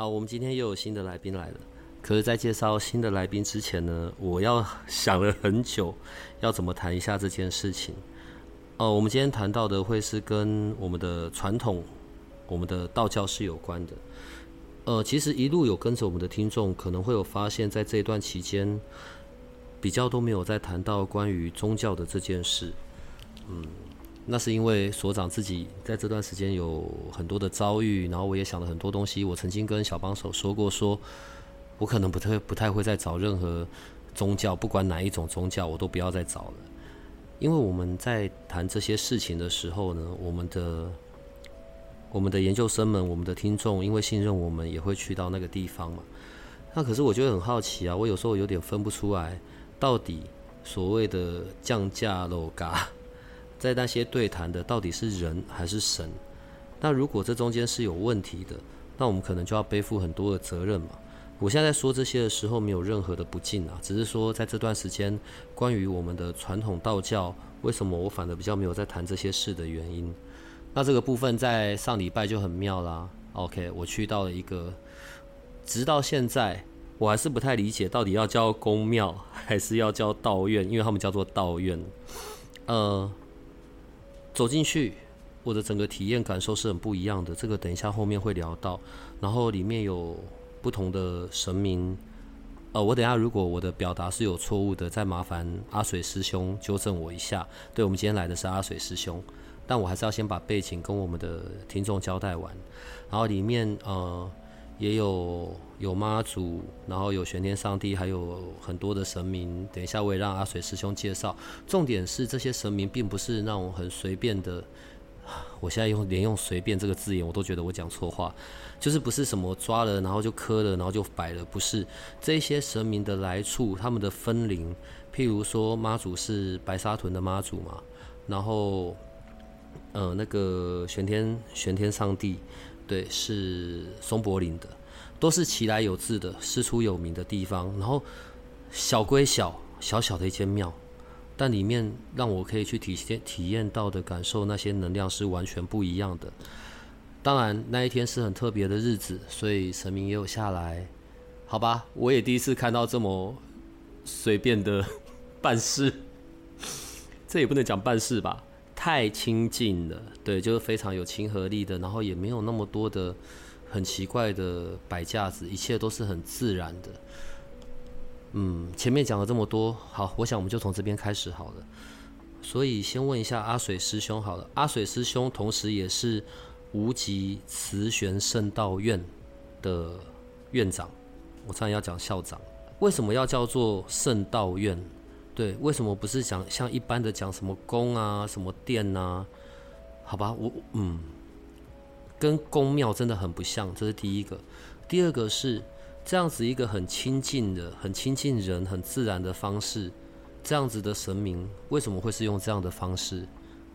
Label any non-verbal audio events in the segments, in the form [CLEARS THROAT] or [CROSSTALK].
好，我们今天又有新的来宾来了。可是，在介绍新的来宾之前呢，我要想了很久，要怎么谈一下这件事情。哦，我们今天谈到的会是跟我们的传统、我们的道教是有关的。呃，其实一路有跟着我们的听众，可能会有发现，在这一段期间，比较都没有在谈到关于宗教的这件事。嗯。那是因为所长自己在这段时间有很多的遭遇，然后我也想了很多东西。我曾经跟小帮手说过，说我可能不太不太会再找任何宗教，不管哪一种宗教，我都不要再找了。因为我们在谈这些事情的时候呢，我们的我们的研究生们，我们的听众，因为信任我们，也会去到那个地方嘛。那可是我觉得很好奇啊，我有时候有点分不出来，到底所谓的降价楼嘎。在那些对谈的到底是人还是神？那如果这中间是有问题的，那我们可能就要背负很多的责任嘛。我现在说这些的时候没有任何的不敬啊，只是说在这段时间，关于我们的传统道教，为什么我反而比较没有在谈这些事的原因。那这个部分在上礼拜就很妙啦。OK，我去到了一个，直到现在我还是不太理解到底要叫宫庙还是要叫道院，因为他们叫做道院，呃。走进去，我的整个体验感受是很不一样的。这个等一下后面会聊到。然后里面有不同的神明，呃，我等下如果我的表达是有错误的，再麻烦阿水师兄纠正我一下。对，我们今天来的是阿水师兄，但我还是要先把背景跟我们的听众交代完。然后里面呃也有有妈祖，然后有玄天上帝，还有很多的神明。等一下我也让阿水师兄介绍。重点是这些神明并不是那种很随便的。我现在用连用“随便”这个字眼，我都觉得我讲错话。就是不是什么抓了然后就磕了然后就摆了，不是这些神明的来处，他们的分灵。譬如说妈祖是白沙屯的妈祖嘛，然后呃那个玄天玄天上帝，对，是松柏林的，都是其来有自的，师出有名的地方。然后小归小，小小的一间庙。但里面让我可以去体验体验到的感受，那些能量是完全不一样的。当然那一天是很特别的日子，所以神明也有下来。好吧，我也第一次看到这么随便的 [LAUGHS] 办事，这也不能讲办事吧，太亲近了。对，就是非常有亲和力的，然后也没有那么多的很奇怪的摆架子，一切都是很自然的。嗯，前面讲了这么多，好，我想我们就从这边开始好了。所以先问一下阿水师兄好了，阿水师兄同时也是无极慈玄圣道院的院长，我差点要讲校长。为什么要叫做圣道院？对，为什么不是讲像一般的讲什么宫啊、什么殿啊？好吧，我嗯，跟宫庙真的很不像，这是第一个。第二个是。这样子一个很亲近的、很亲近人、很自然的方式，这样子的神明为什么会是用这样的方式？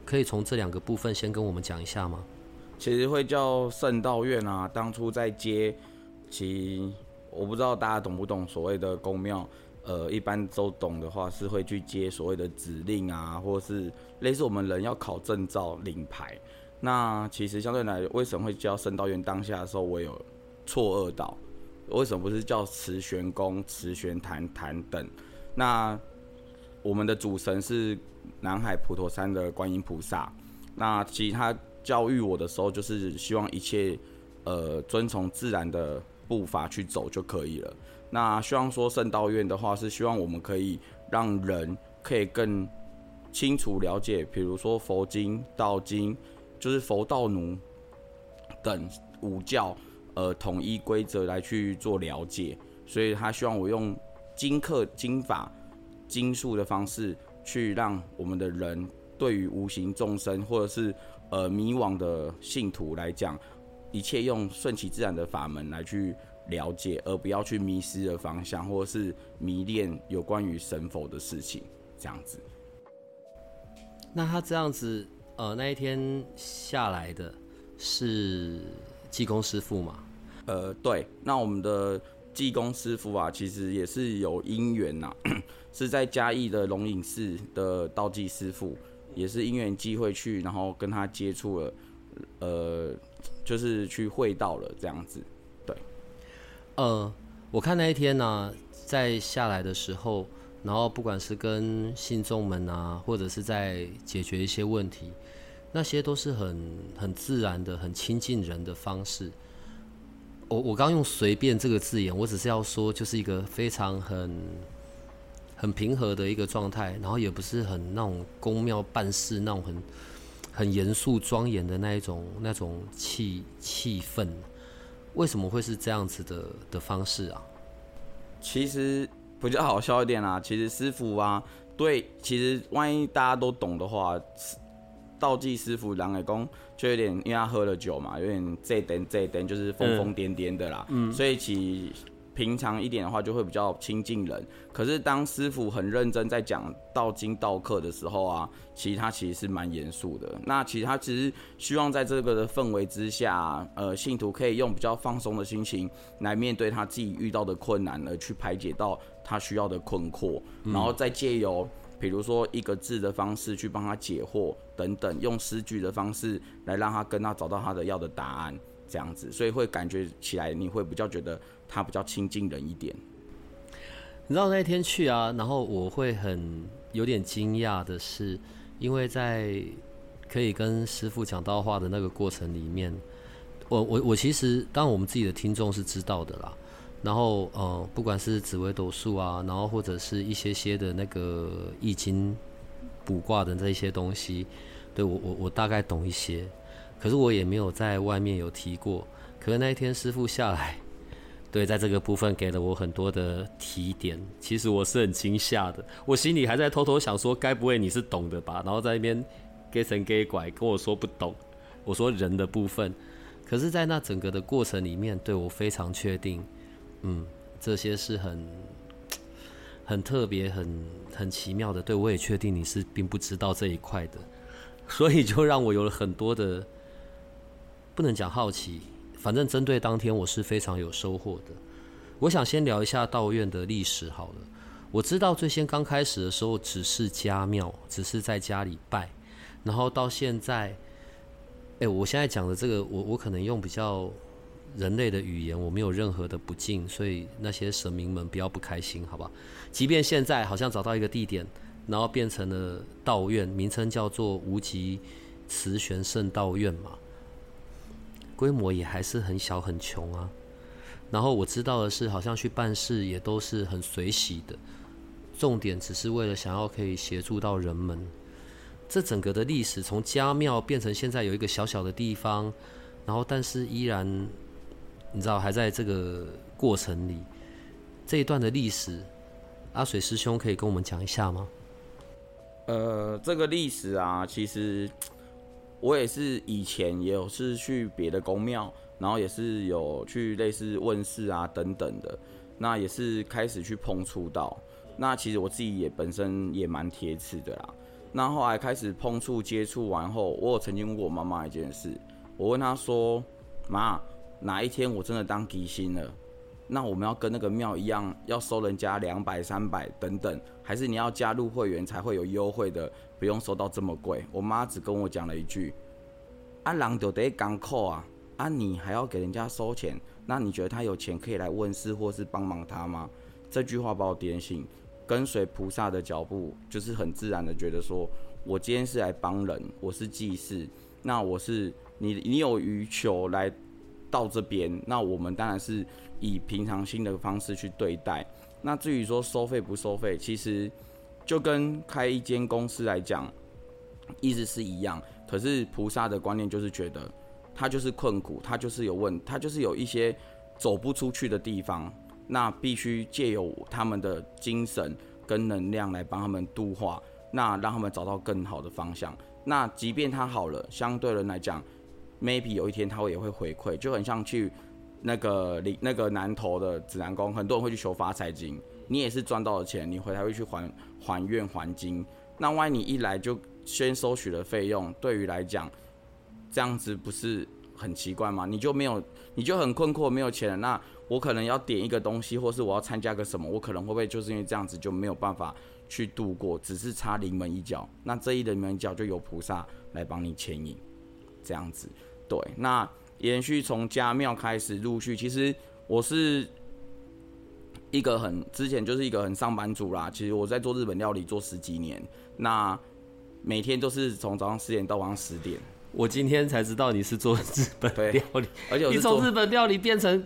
可以从这两个部分先跟我们讲一下吗？其实会叫圣道院啊，当初在接，其我不知道大家懂不懂所谓的宫庙，呃，一般都懂的话是会去接所谓的指令啊，或是类似我们人要考证照领牌。那其实相对来，为什么会叫圣道院？当下的时候我有错愕到。为什么不是叫慈玄宫、慈玄坛坛等？那我们的主神是南海普陀山的观音菩萨。那其实他教育我的时候，就是希望一切呃遵从自然的步伐去走就可以了。那希望说圣道院的话，是希望我们可以让人可以更清楚了解，比如说佛经、道经，就是佛道奴等五教。呃，统一规则来去做了解，所以他希望我用经课、经法、经术的方式，去让我们的人对于无形众生，或者是呃迷惘的信徒来讲，一切用顺其自然的法门来去了解，而不要去迷失了方向，或者是迷恋有关于神佛的事情，这样子。那他这样子，呃，那一天下来的是济公师傅嘛？呃，对，那我们的济公师傅啊，其实也是有因缘呐，[CLEARS THROAT] 是在嘉义的龙隐寺的道济师傅，也是因缘机会去，然后跟他接触了，呃，就是去会道了这样子。对，呃，我看那一天呢，在下来的时候。然后不管是跟信众们啊，或者是在解决一些问题，那些都是很很自然的、很亲近人的方式。我我刚用“随便”这个字眼，我只是要说，就是一个非常很很平和的一个状态，然后也不是很那种宫庙办事那种很很严肃庄严的那一种那种气气氛。为什么会是这样子的的方式啊？其实。比较好笑一点啦，其实师傅啊，对，其实万一大家都懂的话，道济师傅狼尾公就有点，因为他喝了酒嘛，有点这等这等就是疯疯癫癫的啦，嗯，所以其。平常一点的话，就会比较亲近人。可是当师傅很认真在讲道经道课的时候啊，其实他其实是蛮严肃的。那其实他其实希望在这个的氛围之下，呃，信徒可以用比较放松的心情来面对他自己遇到的困难，而去排解到他需要的困惑，然后再借由比如说一个字的方式去帮他解惑等等，用诗句的方式来让他跟他找到他的要的答案。这样子，所以会感觉起来，你会比较觉得他比较亲近人一点。你知道那天去啊，然后我会很有点惊讶的是，因为在可以跟师傅讲到话的那个过程里面，我我我其实当我们自己的听众是知道的啦。然后呃，不管是紫微斗数啊，然后或者是一些些的那个易经卜卦的这些东西，对我我我大概懂一些。可是我也没有在外面有提过。可是那一天师傅下来，对，在这个部分给了我很多的提点。其实我是很惊吓的，我心里还在偷偷想说，该不会你是懂的吧？然后在那边给神给拐跟我说不懂。我说人的部分，可是，在那整个的过程里面，对我非常确定，嗯，这些是很很特别、很很奇妙的。对我也确定你是并不知道这一块的，所以就让我有了很多的。不能讲好奇，反正针对当天我是非常有收获的。我想先聊一下道院的历史好了。我知道最先刚开始的时候只是家庙，只是在家里拜，然后到现在，哎，我现在讲的这个，我我可能用比较人类的语言，我没有任何的不敬，所以那些神明们不要不开心，好吧？即便现在好像找到一个地点，然后变成了道院，名称叫做无极慈玄圣道院嘛。规模也还是很小很穷啊，然后我知道的是，好像去办事也都是很随喜的，重点只是为了想要可以协助到人们。这整个的历史从家庙变成现在有一个小小的地方，然后但是依然，你知道还在这个过程里，这一段的历史，阿水师兄可以跟我们讲一下吗？呃，这个历史啊，其实。我也是以前也有是去别的宫庙，然后也是有去类似问世啊等等的，那也是开始去碰触到。那其实我自己也本身也蛮贴齿的啦。那后来开始碰触接触完后，我有曾经问过我妈妈一件事，我问她说：“妈，哪一天我真的当吉星了？那我们要跟那个庙一样，要收人家两百、三百等等，还是你要加入会员才会有优惠的？”不用收到这么贵，我妈只跟我讲了一句：“啊，人就得港口啊，啊，你还要给人家收钱，那你觉得他有钱可以来问事或是帮忙他吗？”这句话把我点醒，跟随菩萨的脚步，就是很自然的觉得说，我今天是来帮人，我是祭祀，那我是你，你有余求来到这边，那我们当然是以平常心的方式去对待。那至于说收费不收费，其实。就跟开一间公司来讲，意思是一样。可是菩萨的观念就是觉得，他就是困苦，他就是有问，他就是有一些走不出去的地方，那必须借由他们的精神跟能量来帮他们度化，那让他们找到更好的方向。那即便他好了，相对人来讲，maybe 有一天他会也会回馈，就很像去那个领那个南投的指南宫，很多人会去求发财经，你也是赚到了钱，你回来会去还还愿还金。那万一你一来就先收取了费用，对于来讲，这样子不是很奇怪吗？你就没有，你就很困惑，没有钱了。那我可能要点一个东西，或是我要参加个什么，我可能会不会就是因为这样子就没有办法去度过，只是差临门一脚。那这一临门一脚就有菩萨来帮你牵引，这样子。对，那延续从家庙开始，陆续其实我是。一个很之前就是一个很上班族啦，其实我在做日本料理做十几年，那每天都是从早上十点到晚上十点。我今天才知道你是做日本料理，而且你从日本料理变成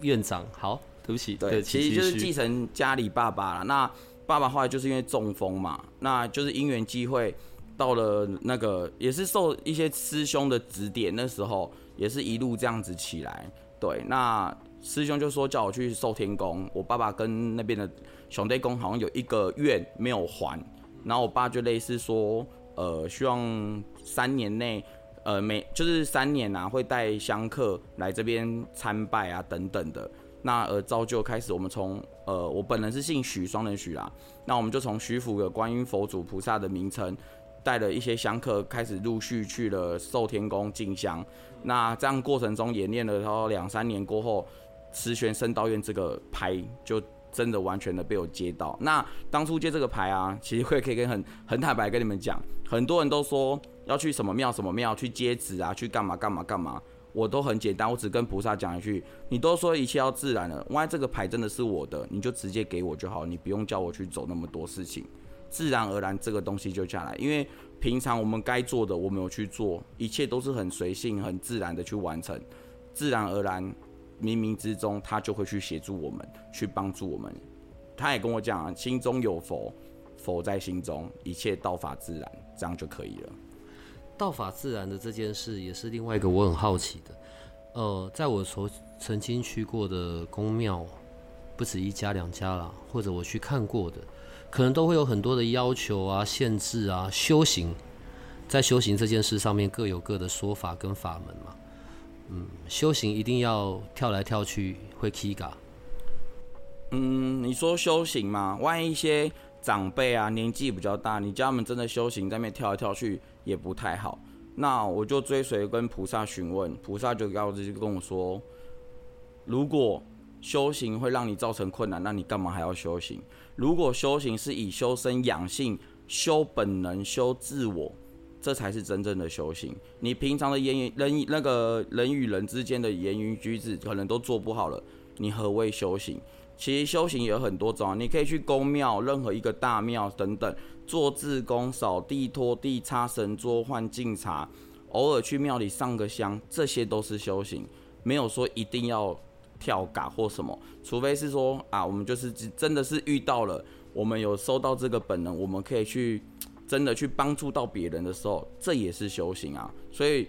院长，好，对不起，对，其实就是继承家里爸爸了。那爸爸后来就是因为中风嘛，那就是因缘机会到了那个也是受一些师兄的指点，那时候也是一路这样子起来，对，那。师兄就说叫我去寿天宫，我爸爸跟那边的兄弟宫好像有一个愿没有还，然后我爸就类似说，呃，希望三年内，呃，每就是三年啊，会带香客来这边参拜啊等等的，那而造就开始我们从，呃，我本人是姓许，双人许啦，那我们就从许府的观音佛祖菩萨的名称，带了一些香客开始陆续去了寿天宫进香，那这样过程中演练了然后两三年过后。慈玄圣道院这个牌就真的完全的被我接到。那当初接这个牌啊，其实会可以跟很很坦白跟你们讲，很多人都说要去什么庙什么庙去接旨啊，去干嘛干嘛干嘛，我都很简单，我只跟菩萨讲一句：你都说一切要自然了，万一这个牌真的是我的，你就直接给我就好，你不用叫我去走那么多事情，自然而然这个东西就下来。因为平常我们该做的我没有去做，一切都是很随性很自然的去完成，自然而然。冥冥之中，他就会去协助我们，去帮助我们。他也跟我讲，心中有佛，佛在心中，一切道法自然，这样就可以了。道法自然的这件事，也是另外一个我很好奇的。呃，在我所曾经去过的宫庙，不止一家两家啦，或者我去看过的，可能都会有很多的要求啊、限制啊。修行，在修行这件事上面，各有各的说法跟法门嘛。嗯，修行一定要跳来跳去会 K 嘎。嗯，你说修行嘛，万一一些长辈啊年纪比较大，你叫他们真的修行在那边跳来跳去也不太好。那我就追随跟菩萨询问，菩萨就告直接跟我说，如果修行会让你造成困难，那你干嘛还要修行？如果修行是以修身养性、修本能、修自我。这才是真正的修行。你平常的言语、人那个人与人之间的言语举止，可能都做不好了。你何谓修行？其实修行有很多种，你可以去宫庙，任何一个大庙等等，做自宫、扫地、拖地、擦神桌、换净茶，偶尔去庙里上个香，这些都是修行。没有说一定要跳嘎或什么，除非是说啊，我们就是真的是遇到了，我们有收到这个本能，我们可以去。真的去帮助到别人的时候，这也是修行啊。所以，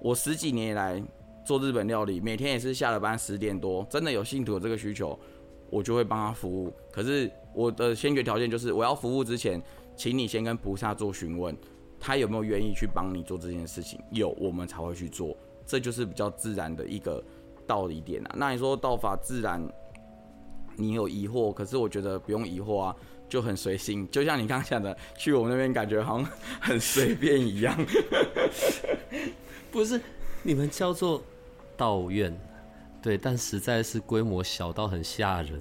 我十几年以来做日本料理，每天也是下了班十点多，真的有信徒有这个需求，我就会帮他服务。可是我的先决条件就是，我要服务之前，请你先跟菩萨做询问，他有没有愿意去帮你做这件事情，有我们才会去做。这就是比较自然的一个道理点啊。那你说道法自然，你有疑惑，可是我觉得不用疑惑啊。就很随性，就像你刚刚讲的，去我们那边感觉好像很随便一样。[LAUGHS] 不是，你们叫做道院，对，但实在是规模小到很吓人。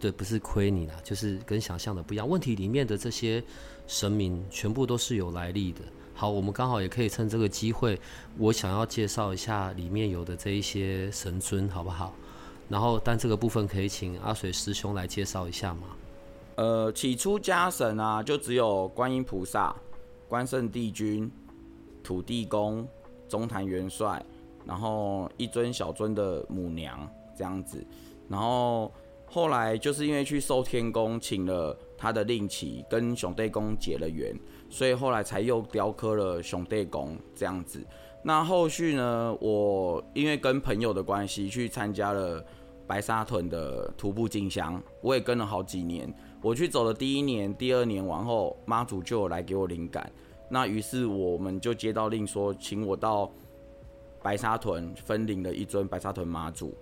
对，不是亏你啦，就是跟想象的不一样。问题里面的这些神明全部都是有来历的。好，我们刚好也可以趁这个机会，我想要介绍一下里面有的这一些神尊，好不好？然后，但这个部分可以请阿水师兄来介绍一下吗？呃，起初家神啊，就只有观音菩萨、关圣帝君、土地公、中坛元帅，然后一尊小尊的母娘这样子。然后后来就是因为去寿天宫请了他的令旗，跟熊弟公结了缘，所以后来才又雕刻了熊弟公这样子。那后续呢，我因为跟朋友的关系去参加了白沙屯的徒步进香，我也跟了好几年。我去走了第一年、第二年完后，妈祖就来给我灵感。那于是我们就接到令说，请我到白沙屯分领了一尊白沙屯妈祖。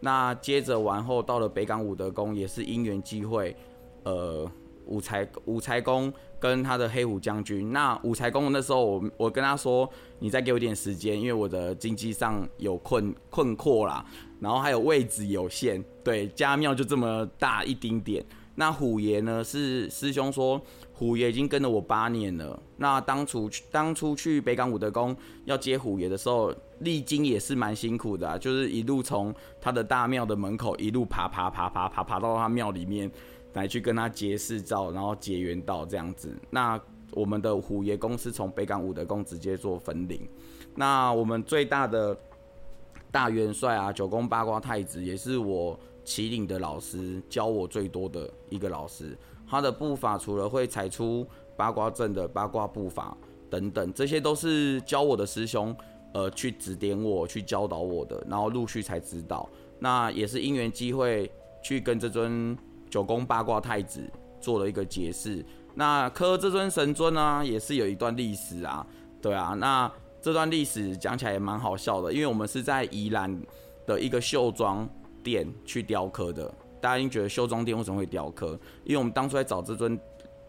那接着完后到了北港武德宫，也是因缘际会，呃，武财武财公跟他的黑虎将军。那武财公那时候我我跟他说，你再给我点时间，因为我的经济上有困困惑啦，然后还有位置有限，对，家庙就这么大一丁点。那虎爷呢？是师兄说，虎爷已经跟了我八年了。那当初去当初去北港武德宫要接虎爷的时候，历经也是蛮辛苦的，就是一路从他的大庙的门口一路爬爬爬爬爬爬到他庙里面来去跟他结誓照，然后结缘道这样子。那我们的虎爷公司从北港武德宫直接做分灵。那我们最大的大元帅啊，九宫八卦太子也是我。麒麟的老师教我最多的一个老师，他的步伐除了会踩出八卦阵的八卦步伐等等，这些都是教我的师兄，呃，去指点我，去教导我的，然后陆续才知道。那也是因缘机会去跟这尊九宫八卦太子做了一个解释。那磕这尊神尊呢，也是有一段历史啊，对啊，那这段历史讲起来也蛮好笑的，因为我们是在宜兰的一个秀庄。店去雕刻的，大家应觉得修庄店为什么会雕刻？因为我们当初在找这尊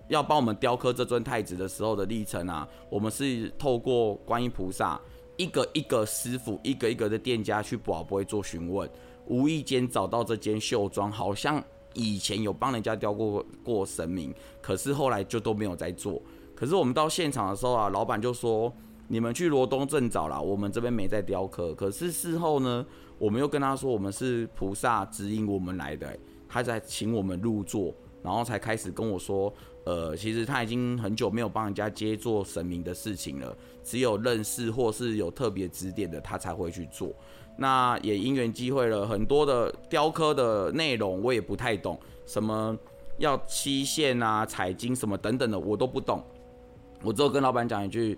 要帮我们雕刻这尊太子的时候的历程啊，我们是透过观音菩萨一个一个师傅，一个一个的店家去宝不会做询问，无意间找到这间绣庄，好像以前有帮人家雕过过神明，可是后来就都没有在做。可是我们到现场的时候啊，老板就说。你们去罗东镇找了，我们这边没在雕刻。可是事后呢，我们又跟他说，我们是菩萨指引我们来的，他在请我们入座，然后才开始跟我说，呃，其实他已经很久没有帮人家接做神明的事情了，只有认识或是有特别指点的，他才会去做。那也因缘机会了，很多的雕刻的内容我也不太懂，什么要漆线啊、彩金什么等等的，我都不懂。我只有跟老板讲一句。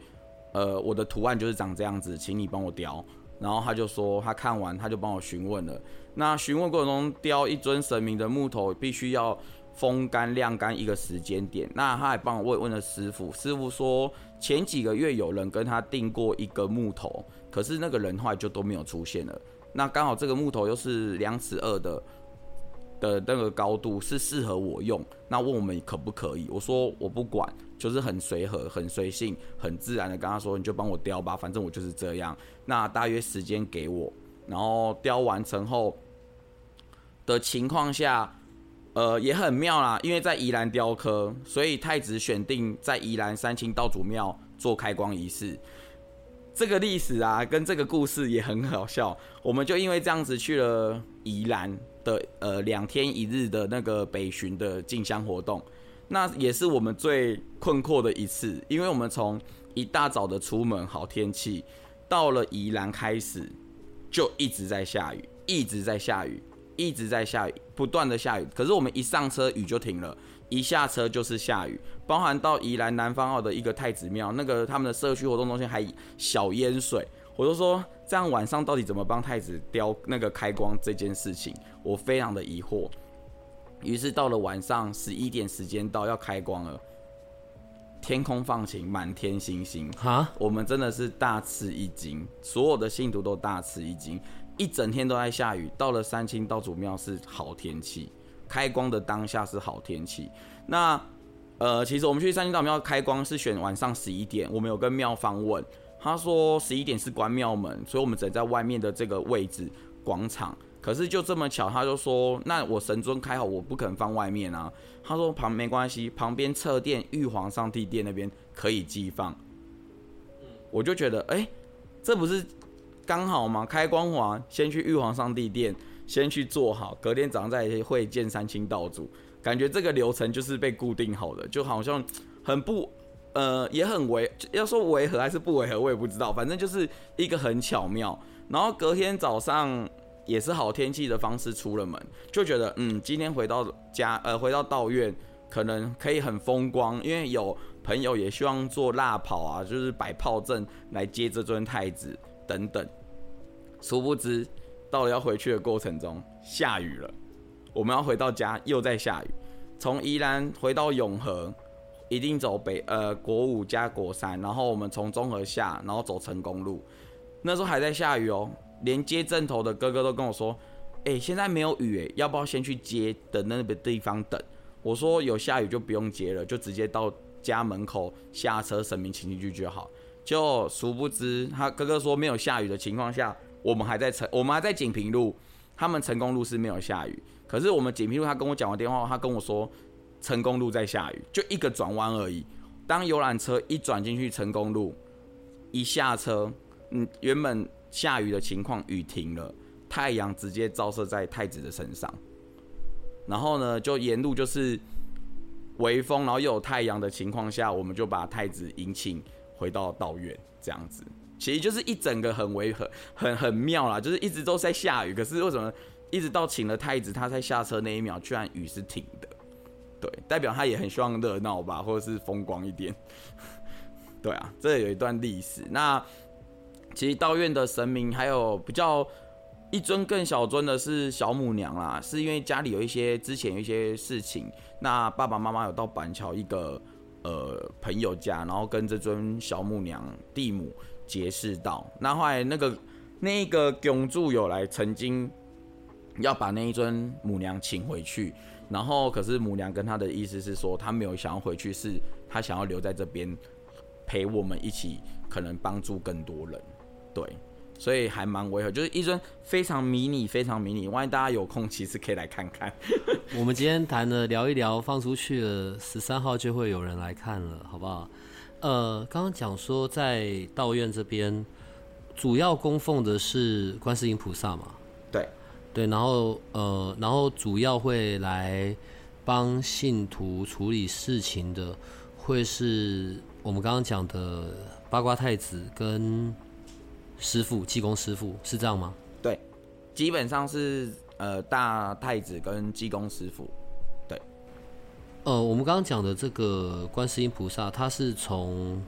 呃，我的图案就是长这样子，请你帮我雕。然后他就说，他看完他就帮我询问了。那询问过程中，雕一尊神明的木头必须要风干晾干一个时间点。那他还帮我问问了师傅，师傅说前几个月有人跟他订过一个木头，可是那个人后来就都没有出现了。那刚好这个木头又是两尺二的。的那个高度是适合我用，那问我们可不可以？我说我不管，就是很随和、很随性、很自然的跟他说，你就帮我雕吧，反正我就是这样。那大约时间给我，然后雕完成后的情况下，呃，也很妙啦，因为在宜兰雕刻，所以太子选定在宜兰三清道祖庙做开光仪式。这个历史啊，跟这个故事也很好笑。我们就因为这样子去了宜兰。的呃两天一日的那个北巡的进香活动，那也是我们最困惑的一次，因为我们从一大早的出门好天气，到了宜兰开始就一直在下雨，一直在下雨，一直在下雨，不断的下雨。可是我们一上车雨就停了，一下车就是下雨，包含到宜兰南方澳的一个太子庙，那个他们的社区活动中心还小淹水。我就说，这样晚上到底怎么帮太子雕那个开光这件事情，我非常的疑惑。于是到了晚上十一点时间到要开光了，天空放晴，满天星星，哈，我们真的是大吃一惊，所有的信徒都大吃一惊，一整天都在下雨，到了三清道祖庙是好天气，开光的当下是好天气。那呃，其实我们去三清道庙开光是选晚上十一点，我们有跟庙方问。他说十一点是关庙门，所以我们只能在外面的这个位置广场。可是就这么巧，他就说：“那我神尊开好，我不可能放外面啊。”他说：“旁没关系，旁边侧殿玉皇上帝殿那边可以寄放。”我就觉得，哎，这不是刚好吗？开光完先去玉皇上帝殿，先去做好，隔天早上再会见三清道祖，感觉这个流程就是被固定好的，就好像很不。呃，也很违，要说违和还是不违和，我也不知道。反正就是一个很巧妙。然后隔天早上也是好天气的方式出了门，就觉得嗯，今天回到家，呃，回到道院可能可以很风光，因为有朋友也希望做腊跑啊，就是摆炮阵来接这尊太子等等。殊不知到了要回去的过程中下雨了，我们要回到家又在下雨，从宜兰回到永和。一定走北呃国五加国三，然后我们从中和下，然后走成功路。那时候还在下雨哦，连接正头的哥哥都跟我说：“哎，现在没有雨哎，要不要先去接的那个地方等？”我说：“有下雨就不用接了，就直接到家门口下车，神明请进去就好。”就殊不知他哥哥说没有下雨的情况下，我们还在成我们还在锦屏路，他们成功路是没有下雨，可是我们锦屏路他跟我讲完电话，他跟我说成功路在下雨，就一个转弯而已。当游览车一转进去成功路，一下车。嗯，原本下雨的情况，雨停了，太阳直接照射在太子的身上，然后呢，就沿路就是微风，然后又有太阳的情况下，我们就把太子迎请回到道院，这样子，其实就是一整个很违和、很很妙啦，就是一直都在下雨，可是为什么一直到请了太子，他在下车那一秒，居然雨是停？对，代表他也很希望热闹吧，或者是风光一点。[LAUGHS] 对啊，这有一段历史。那其实道院的神明还有比较一尊更小尊的是小母娘啦，是因为家里有一些之前有一些事情，那爸爸妈妈有到板桥一个呃朋友家，然后跟这尊小母娘地母结识到，那后来那个那个永柱有来曾经要把那一尊母娘请回去，然后可是母娘跟他的意思是说，他没有想要回去，是他想要留在这边陪我们一起，可能帮助更多人。对，所以还蛮违和，就是一尊非常迷你、非常迷你。万一大家有空，其实可以来看看。[LAUGHS] 我们今天谈的聊一聊，放出去了，十三号就会有人来看了，好不好？呃，刚刚讲说在道院这边，主要供奉的是观世音菩萨嘛？对，然后呃，然后主要会来帮信徒处理事情的，会是我们刚刚讲的八卦太子跟。师傅，济公师傅是这样吗？对，基本上是呃大太子跟济公师傅。对，呃，我们刚刚讲的这个观世音菩萨，他是从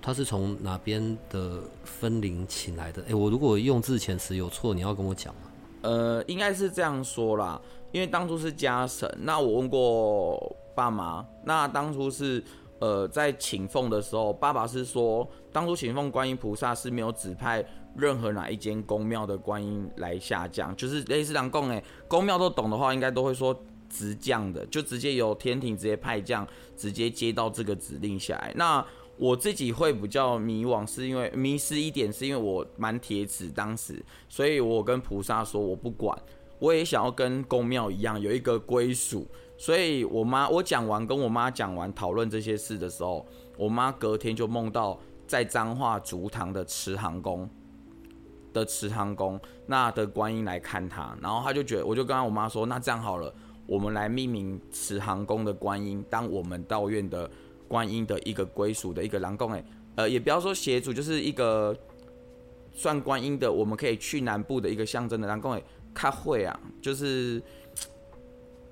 他是从哪边的分灵请来的？哎，我如果用字遣词有错，你要跟我讲吗？呃，应该是这样说啦，因为当初是家神，那我问过爸妈，那当初是。呃，在请奉的时候，爸爸是说，当初请奉观音菩萨是没有指派任何哪一间宫庙的观音来下降，就是类似两供哎，宫庙都懂的话，应该都会说直降的，就直接由天庭直接派降，直接接到这个指令下来。那我自己会比较迷惘，是因为迷失一点，是因为我蛮铁齿当时，所以我跟菩萨说，我不管，我也想要跟宫庙一样有一个归属。所以，我妈我讲完，跟我妈讲完讨论这些事的时候，我妈隔天就梦到在彰化竹塘的慈航宫的慈航宫那的观音来看她，然后她就觉得，我就跟我妈说，那这样好了，我们来命名慈航宫的观音，当我们道院的观音的一个归属的一个郎公，哎，呃，也不要说协助，就是一个算观音的，我们可以去南部的一个象征的郎公，哎，开会啊，就是。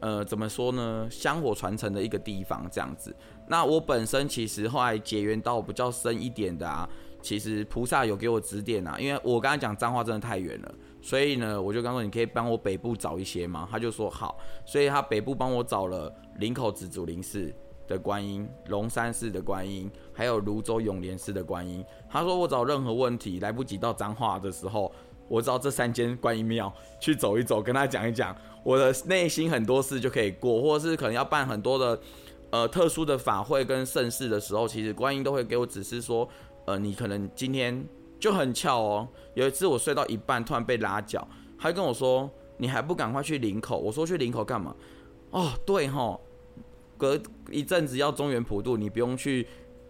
呃，怎么说呢？香火传承的一个地方，这样子。那我本身其实后来结缘到比较深一点的啊，其实菩萨有给我指点啊，因为我刚才讲脏话真的太远了，所以呢，我就刚说你可以帮我北部找一些吗？他就说好，所以他北部帮我找了林口紫竹林寺的观音、龙山寺的观音，还有泸州永联寺的观音。他说我找任何问题来不及到脏话的时候，我找这三间观音庙去走一走，跟他讲一讲。我的内心很多事就可以过，或是可能要办很多的呃特殊的法会跟盛事的时候，其实观音都会给我指示说，呃，你可能今天就很巧哦。有一次我睡到一半，突然被拉脚，他跟我说：“你还不赶快去林口？”我说：“去林口干嘛？”哦，对哈，隔一阵子要中原普渡，你不用去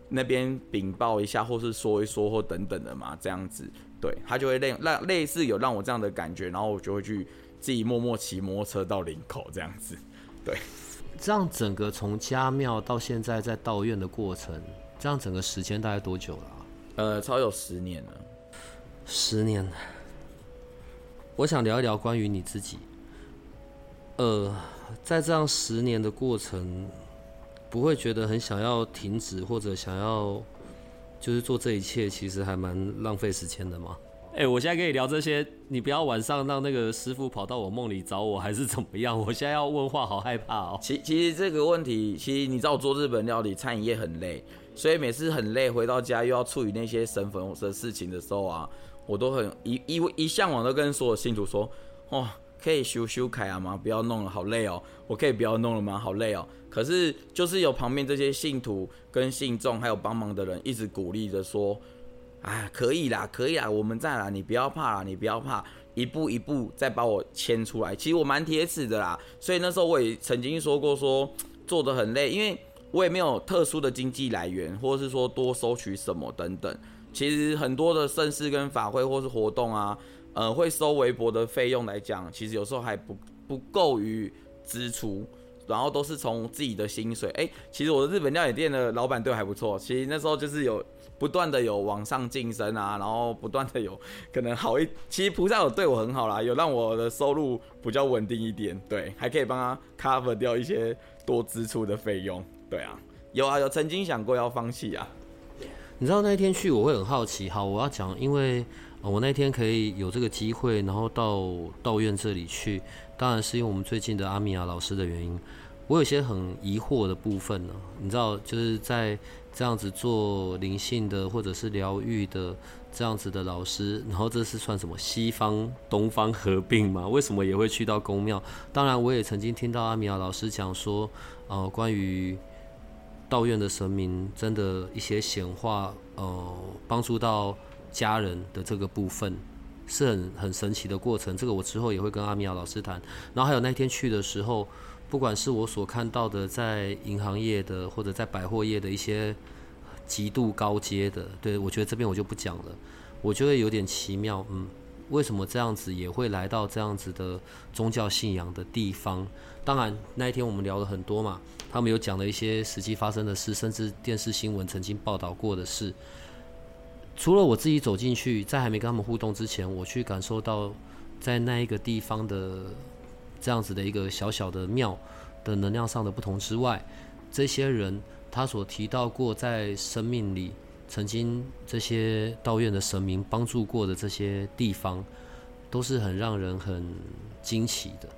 那边禀报一下，或是说一说或等等的嘛，这样子，对他就会类让类似有让我这样的感觉，然后我就会去。自己默默骑摩托车到林口这样子，对，这样整个从家庙到现在在道院的过程，这样整个时间大概多久了？呃，超有十年了。十年。我想聊一聊关于你自己。呃，在这样十年的过程，不会觉得很想要停止，或者想要就是做这一切，其实还蛮浪费时间的吗？哎，我现在跟你聊这些，你不要晚上让那个师傅跑到我梦里找我，还是怎么样？我现在要问话，好害怕哦。其其实这个问题，其实你知道，做日本料理餐饮业很累，所以每次很累，回到家又要处理那些神粉的事情的时候啊，我都很一一一向往都跟所有信徒说，哇，可以修修开啊吗？不要弄了，好累哦。我可以不要弄了吗？好累哦。可是就是有旁边这些信徒跟信众，还有帮忙的人，一直鼓励着说。哎，可以啦，可以啦，我们在啦，你不要怕啦，你不要怕，一步一步再把我牵出来。其实我蛮铁齿的啦，所以那时候我也曾经说过，说做的很累，因为我也没有特殊的经济来源，或是说多收取什么等等。其实很多的盛事跟法会或是活动啊，呃，会收微博的费用来讲，其实有时候还不不够于支出。然后都是从自己的薪水，哎，其实我的日本料理店的老板对我还不错。其实那时候就是有不断的有往上晋升啊，然后不断的有可能好一，其实菩萨有对我很好啦，有让我的收入比较稳定一点，对，还可以帮他 cover 掉一些多支出的费用，对啊，有啊，有曾经想过要放弃啊。你知道那一天去我会很好奇，好，我要讲，因为我那天可以有这个机会，然后到道院这里去。当然是因为我们最近的阿米亚老师的原因，我有些很疑惑的部分呢。你知道，就是在这样子做灵性的或者是疗愈的这样子的老师，然后这是算什么西方东方合并吗？为什么也会去到宫庙？当然，我也曾经听到阿米亚老师讲说，呃，关于道院的神明真的一些显化，呃，帮助到家人的这个部分。是很很神奇的过程，这个我之后也会跟阿米亚老师谈。然后还有那天去的时候，不管是我所看到的在银行业的，或者在百货业的一些极度高阶的，对我觉得这边我就不讲了。我觉得有点奇妙，嗯，为什么这样子也会来到这样子的宗教信仰的地方？当然那一天我们聊了很多嘛，他们有讲了一些实际发生的事，甚至电视新闻曾经报道过的事。除了我自己走进去，在还没跟他们互动之前，我去感受到在那一个地方的这样子的一个小小的庙的能量上的不同之外，这些人他所提到过在生命里曾经这些道院的神明帮助过的这些地方，都是很让人很惊奇的。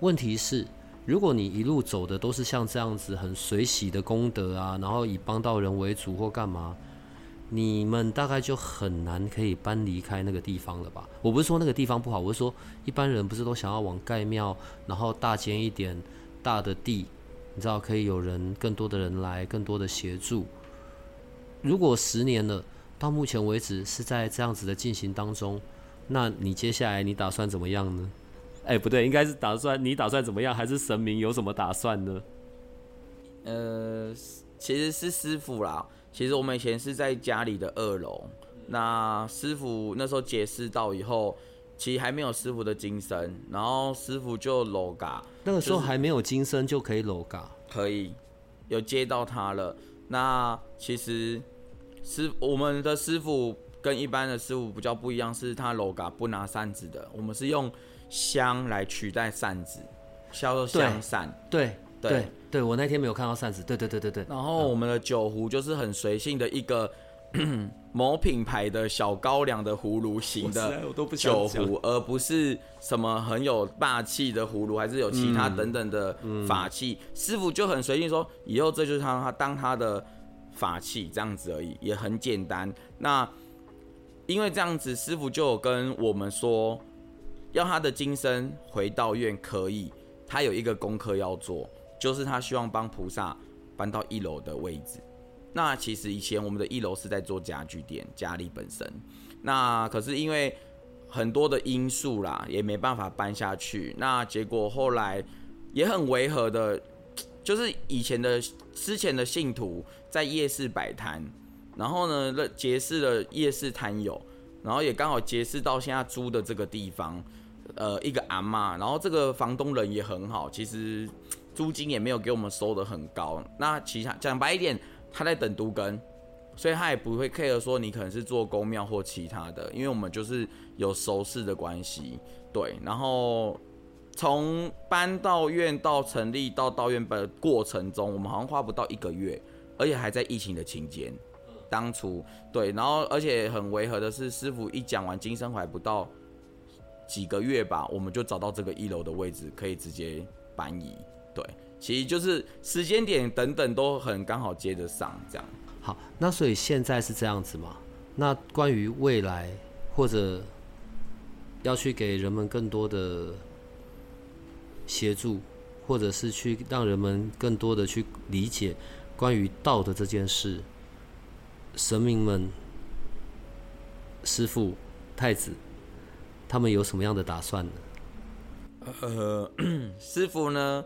问题是，如果你一路走的都是像这样子很随喜的功德啊，然后以帮到人为主或干嘛？你们大概就很难可以搬离开那个地方了吧？我不是说那个地方不好，我是说一般人不是都想要往盖庙，然后大间一点、大的地，你知道可以有人更多的人来，更多的协助。如果十年了，到目前为止是在这样子的进行当中，那你接下来你打算怎么样呢？哎，不对，应该是打算你打算怎么样，还是神明有什么打算呢？呃，其实是师傅啦。其实我们以前是在家里的二楼，那师傅那时候解释到以后，其实还没有师傅的金身，然后师傅就楼嘎，那个时候还没有金身就可以楼嘎，可以有接到他了。那其实师我们的师傅跟一般的师傅比较不一样，是他楼嘎不拿扇子的，我们是用香来取代扇子，叫做香扇，对。对对，我那天没有看到扇子。对对对对对。然后我们的酒壶就是很随性的一个 [CLEARS THROAT] 某品牌的小高粱的葫芦型的酒壶，而不是什么很有霸气的葫芦，还是有其他等等的法器。师傅就很随性说，以后这就是他他当他的法器这样子而已，也很简单。那因为这样子，师傅就有跟我们说，要他的今生回到院可以，他有一个功课要做。就是他希望帮菩萨搬到一楼的位置。那其实以前我们的一楼是在做家具店，家里本身。那可是因为很多的因素啦，也没办法搬下去。那结果后来也很违和的，就是以前的之前的信徒在夜市摆摊，然后呢，结识了夜市摊友，然后也刚好结识到现在租的这个地方，呃，一个阿妈，然后这个房东人也很好，其实。租金也没有给我们收的很高，那其他讲白一点，他在等都根，所以他也不会 care 说你可能是做公庙或其他的，因为我们就是有熟识的关系，对。然后从搬到院到成立到到院的过程中，我们好像花不到一个月，而且还在疫情的期间，当初对，然后而且很违和的是，师傅一讲完金生怀不到几个月吧，我们就找到这个一楼的位置，可以直接搬移。对，其实就是时间点等等都很刚好接得上这样。好，那所以现在是这样子嘛？那关于未来或者要去给人们更多的协助，或者是去让人们更多的去理解关于道的这件事，神明们、师傅、太子，他们有什么样的打算呢？呃，[CLEARS THROAT] 师傅呢，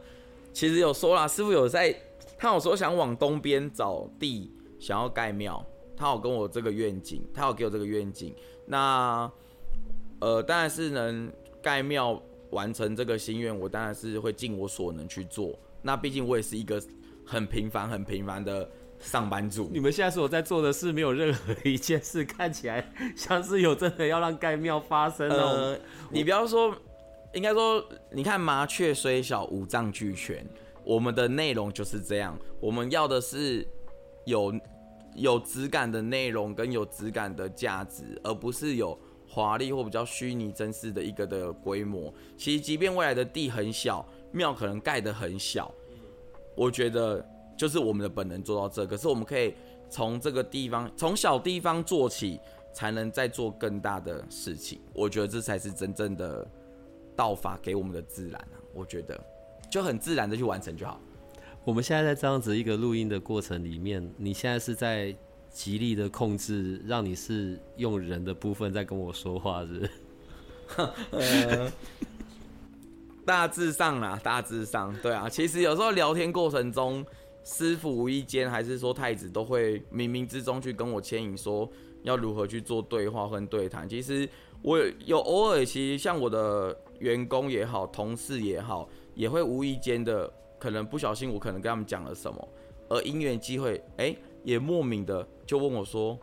其实有说啦，师傅有在，他有说想往东边找地，想要盖庙，他有跟我这个愿景，他有给我这个愿景。那呃，当然是能盖庙完成这个心愿，我当然是会尽我所能去做。那毕竟我也是一个很平凡、很平凡的上班族。你们现在所在做的事，没有任何一件事看起来像是有真的要让盖庙发生哦。你不要说。应该说，你看麻雀虽小，五脏俱全。我们的内容就是这样，我们要的是有有质感的内容跟有质感的价值，而不是有华丽或比较虚拟真实的一个的规模。其实，即便未来的地很小，庙可能盖得很小，我觉得就是我们的本能做到这。可是，我们可以从这个地方，从小地方做起，才能再做更大的事情。我觉得这才是真正的。道法给我们的自然啊，我觉得就很自然的去完成就好。我们现在在这样子一个录音的过程里面，你现在是在极力的控制，让你是用人的部分在跟我说话，是？[LAUGHS] 大致上啦，大致上，对啊。其实有时候聊天过程中，师傅无意间还是说太子都会冥冥之中去跟我牵引，说要如何去做对话和对谈。其实我有偶尔，其实像我的。员工也好，同事也好，也会无意间的，可能不小心，我可能跟他们讲了什么，而因缘机会，哎，也莫名的就问我说：“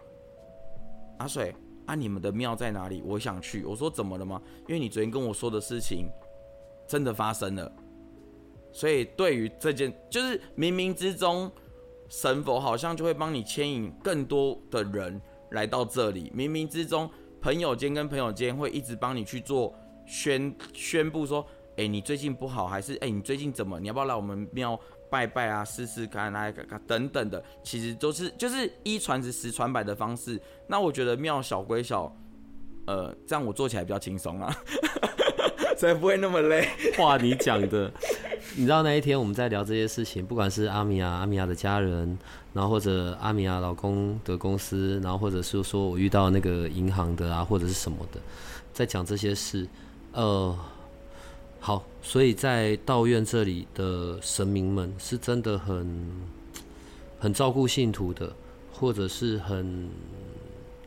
阿水，啊，你们的庙在哪里？我想去。”我说：“怎么了吗？因为你昨天跟我说的事情真的发生了，所以对于这件，就是冥冥之中，神佛好像就会帮你牵引更多的人来到这里。冥冥之中，朋友间跟朋友间会一直帮你去做。”宣宣布说，哎，你最近不好，还是哎，你最近怎么？你要不要来我们庙拜拜啊？试试看，来等等的，其实都是就是一传十，十传百的方式。那我觉得庙小归小，呃，这样我做起来比较轻松啊，[LAUGHS] 才不会那么累。话你讲的，你知道那一天我们在聊这些事情，不管是阿米亚、阿米亚的家人，然后或者阿米亚老公的公司，然后或者是说我遇到那个银行的啊，或者是什么的，在讲这些事。呃，好，所以在道院这里的神明们是真的很很照顾信徒的，或者是很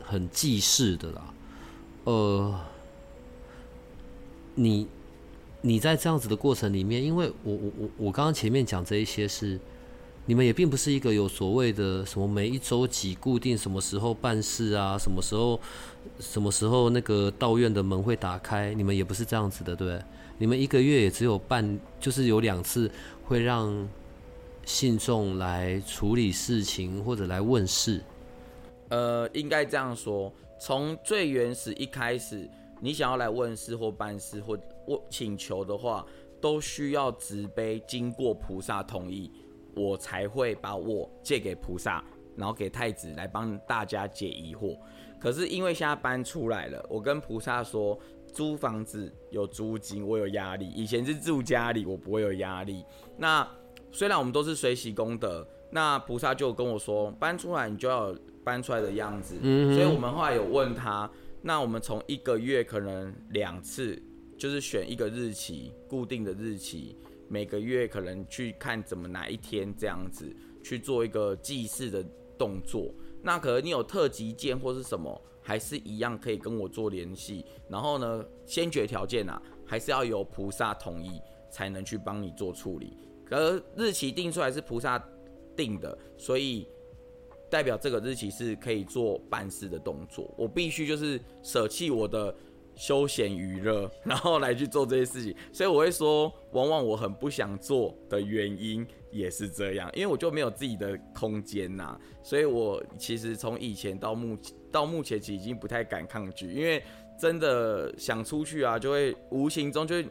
很济世的啦。呃，你你在这样子的过程里面，因为我我我我刚刚前面讲这一些是。你们也并不是一个有所谓的什么每一周几固定什么时候办事啊，什么时候什么时候那个道院的门会打开，你们也不是这样子的，对你们一个月也只有办，就是有两次会让信众来处理事情或者来问事。呃，应该这样说，从最原始一开始，你想要来问事或办事或问请求的话，都需要执碑经过菩萨同意。我才会把我借给菩萨，然后给太子来帮大家解疑惑。可是因为现在搬出来了，我跟菩萨说，租房子有租金，我有压力。以前是住家里，我不会有压力。那虽然我们都是随喜功德，那菩萨就跟我说，搬出来你就要搬出来的样子。所以我们后来有问他，那我们从一个月可能两次，就是选一个日期，固定的日期。每个月可能去看怎么哪一天这样子去做一个祭祀的动作，那可能你有特级件或是什么，还是一样可以跟我做联系。然后呢，先决条件啊，还是要有菩萨同意才能去帮你做处理。可日期定出来是菩萨定的，所以代表这个日期是可以做办事的动作。我必须就是舍弃我的。休闲娱乐，[LAUGHS] 然后来去做这些事情，所以我会说，往往我很不想做的原因，也是这样，因为我就没有自己的空间呐，所以我其实从以前到目到目前，其实已经不太敢抗拒，因为真的想出去啊，就会无形中就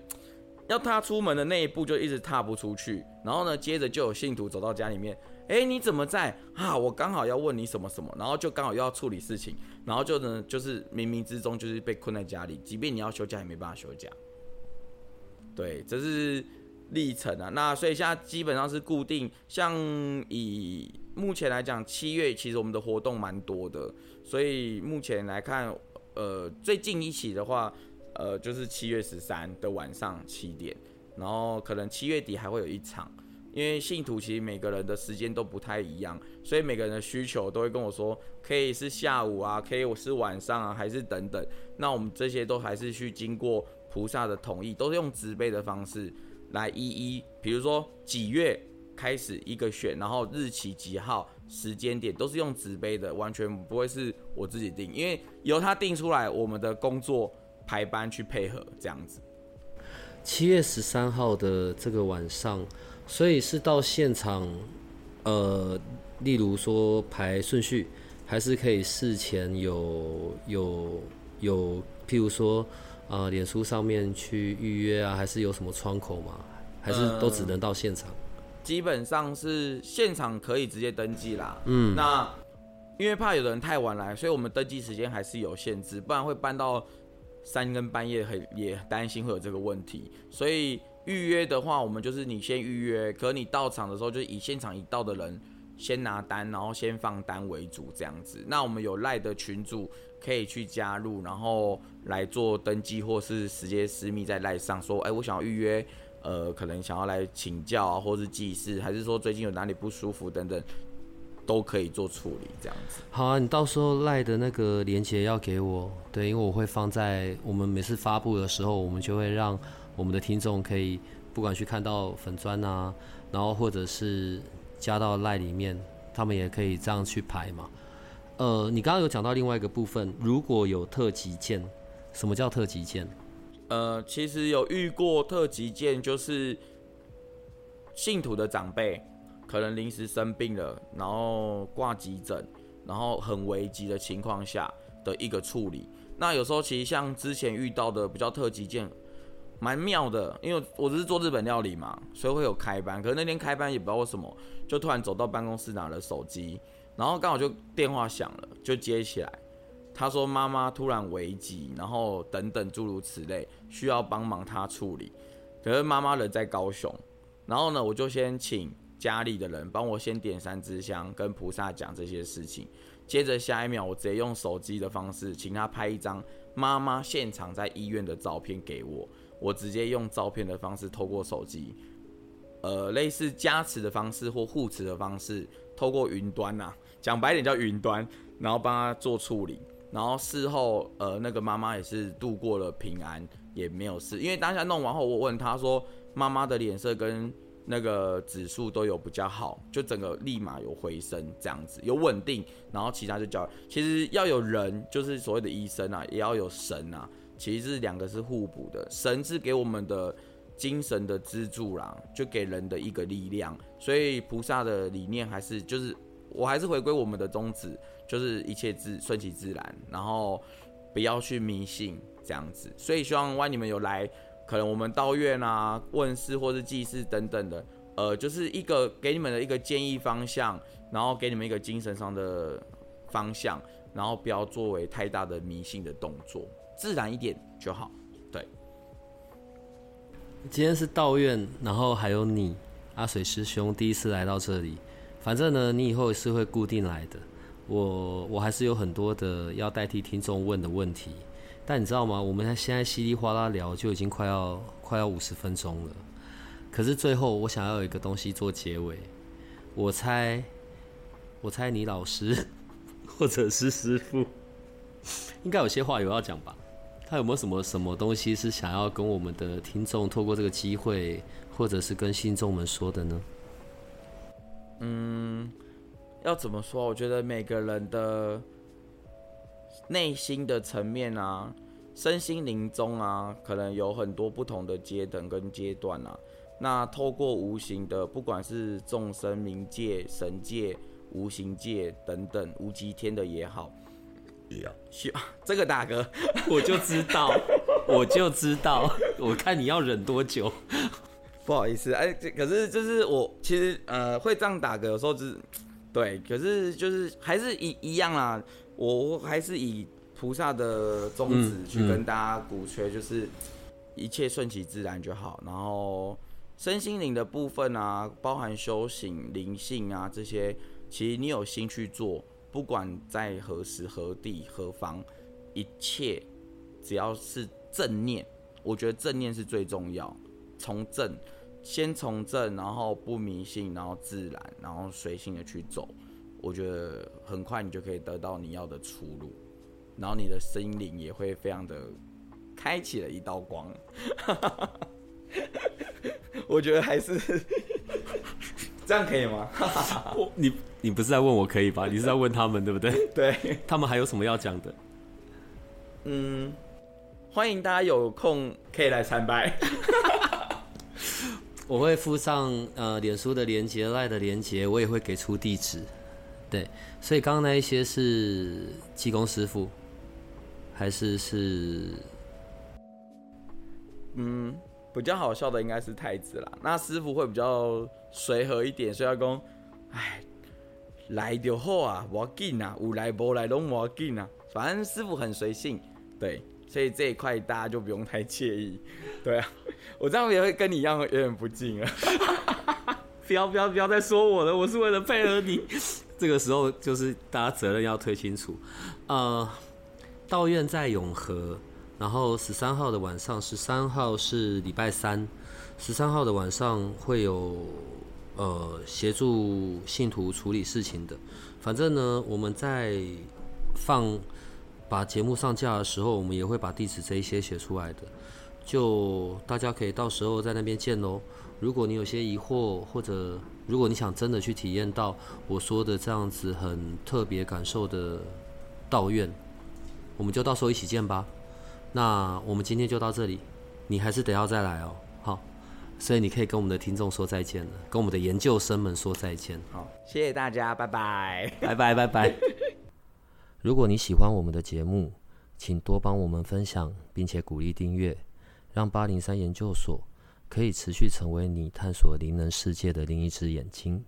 要踏出门的那一步就一直踏不出去，然后呢，接着就有信徒走到家里面，哎，你怎么在啊？我刚好要问你什么什么，然后就刚好又要处理事情，然后就呢，就是冥冥之中就是被困在家里，即便你要休假也没办法休假。对，这是历程啊。那所以现在基本上是固定，像以目前来讲，七月其实我们的活动蛮多的，所以目前来看，呃，最近一起的话，呃，就是七月十三的晚上七点，然后可能七月底还会有一场，因为信徒其实每个人的时间都不太一样，所以每个人的需求都会跟我说，可以是下午啊，可以我是晚上啊，还是等等。那我们这些都还是去经过。菩萨的同意都是用直背的方式来一一，比如说几月开始一个选，然后日期几号时间点都是用直杯的，完全不会是我自己定，因为由他定出来，我们的工作排班去配合这样子。七月十三号的这个晚上，所以是到现场，呃，例如说排顺序，还是可以事前有有有，譬如说。呃，脸书上面去预约啊，还是有什么窗口吗？还是都只能到现场？基本上是现场可以直接登记啦。嗯，那因为怕有的人太晚来，所以我们登记时间还是有限制，不然会搬到三更半夜，很也担心会有这个问题。所以预约的话，我们就是你先预约，可你到场的时候就以现场已到的人先拿单，然后先放单为主这样子。那我们有赖的群主。可以去加入，然后来做登记，或是直接私密在赖上说，哎，我想要预约，呃，可能想要来请教啊，或是祭祀，还是说最近有哪里不舒服等等，都可以做处理这样子。好啊，你到时候赖的那个链接要给我，对，因为我会放在我们每次发布的时候，我们就会让我们的听众可以不管去看到粉砖啊，然后或者是加到赖里面，他们也可以这样去排嘛。呃，你刚刚有讲到另外一个部分，如果有特急件，什么叫特急件？呃，其实有遇过特急件，就是信徒的长辈可能临时生病了，然后挂急诊，然后很危急的情况下的一个处理。那有时候其实像之前遇到的比较特急件，蛮妙的，因为我只是做日本料理嘛，所以会有开班。可是那天开班也不知道为什么，就突然走到办公室拿了手机。然后刚好就电话响了，就接起来。他说妈妈突然危急，然后等等诸如此类，需要帮忙他处理。可是妈妈人在高雄，然后呢，我就先请家里的人帮我先点三支香，跟菩萨讲这些事情。接着下一秒，我直接用手机的方式，请他拍一张妈妈现场在医院的照片给我。我直接用照片的方式，透过手机，呃，类似加持的方式或护持的方式，透过云端呐。讲白点叫云端，然后帮他做处理，然后事后呃那个妈妈也是度过了平安，也没有事。因为当下弄完后，我问他说，妈妈的脸色跟那个指数都有比较好，就整个立马有回升这样子，有稳定。然后其他就叫，其实要有人，就是所谓的医生啊，也要有神啊，其实是两个是互补的。神是给我们的精神的支柱啦，就给人的一个力量。所以菩萨的理念还是就是。我还是回归我们的宗旨，就是一切自顺其自然，然后不要去迷信这样子。所以希望万你们有来，可能我们道院啊、问世或是祭祀等等的，呃，就是一个给你们的一个建议方向，然后给你们一个精神上的方向，然后不要作为太大的迷信的动作，自然一点就好。对。今天是道院，然后还有你阿水师兄第一次来到这里。反正呢，你以后是会固定来的。我我还是有很多的要代替听众问的问题，但你知道吗？我们现在稀里哗啦聊就已经快要快要五十分钟了。可是最后我想要有一个东西做结尾。我猜，我猜你老师 [LAUGHS] 或者是师傅，应该有些话有要讲吧？他有没有什么什么东西是想要跟我们的听众透过这个机会，或者是跟信众们说的呢？嗯，要怎么说？我觉得每个人的内心的层面啊，身心灵中啊，可能有很多不同的阶等跟阶段啊。那透过无形的，不管是众生、冥界、神界、无形界等等，无极天的也好，希 [LAUGHS] 这个大哥，[LAUGHS] 我就知道，[LAUGHS] 我就知道，我看你要忍多久。不好意思，哎，这可是就是我其实呃会这样打嗝，有时候就是对，可是就是还是一一样啦，我还是以菩萨的宗旨去跟大家鼓吹，就是一切顺其自然就好。然后身心灵的部分啊，包含修行、灵性啊这些，其实你有心去做，不管在何时何地何方，一切只要是正念，我觉得正念是最重要，从正。先从正，然后不迷信，然后自然，然后随性的去走，我觉得很快你就可以得到你要的出路，然后你的心灵也会非常的开启了一道光。[LAUGHS] 我觉得还是这样可以吗？[LAUGHS] 我你你不是在问我可以吧？你是在问他们对不对？[LAUGHS] 对，他们还有什么要讲的？嗯，欢迎大家有空可以来参拜。[LAUGHS] 我会附上呃脸书的连接、赖的连接，我也会给出地址。对，所以刚刚那一些是技工师傅，还是是嗯比较好笑的应该是太子啦。那师傅会比较随和一点，所以要讲，哎，来就好啊，我紧啊，有来无来拢我紧啊，反正师傅很随性，对，所以这一块大家就不用太介意，对啊。我这样也会跟你一样有点不敬啊！[LAUGHS] 不要不要不要再说我了，我是为了配合你。[LAUGHS] 这个时候就是大家责任要推清楚。呃，道院在永和，然后十三号的晚上，十三号是礼拜三，十三号的晚上会有呃协助信徒处理事情的。反正呢，我们在放把节目上架的时候，我们也会把地址这一些写出来的。就大家可以到时候在那边见喽。如果你有些疑惑，或者如果你想真的去体验到我说的这样子很特别感受的道院，我们就到时候一起见吧。那我们今天就到这里，你还是得要再来哦。好，所以你可以跟我们的听众说再见了，跟我们的研究生们说再见。好，谢谢大家，拜拜，拜拜，拜拜。[LAUGHS] 如果你喜欢我们的节目，请多帮我们分享，并且鼓励订阅。让八零三研究所可以持续成为你探索灵能世界的另一只眼睛。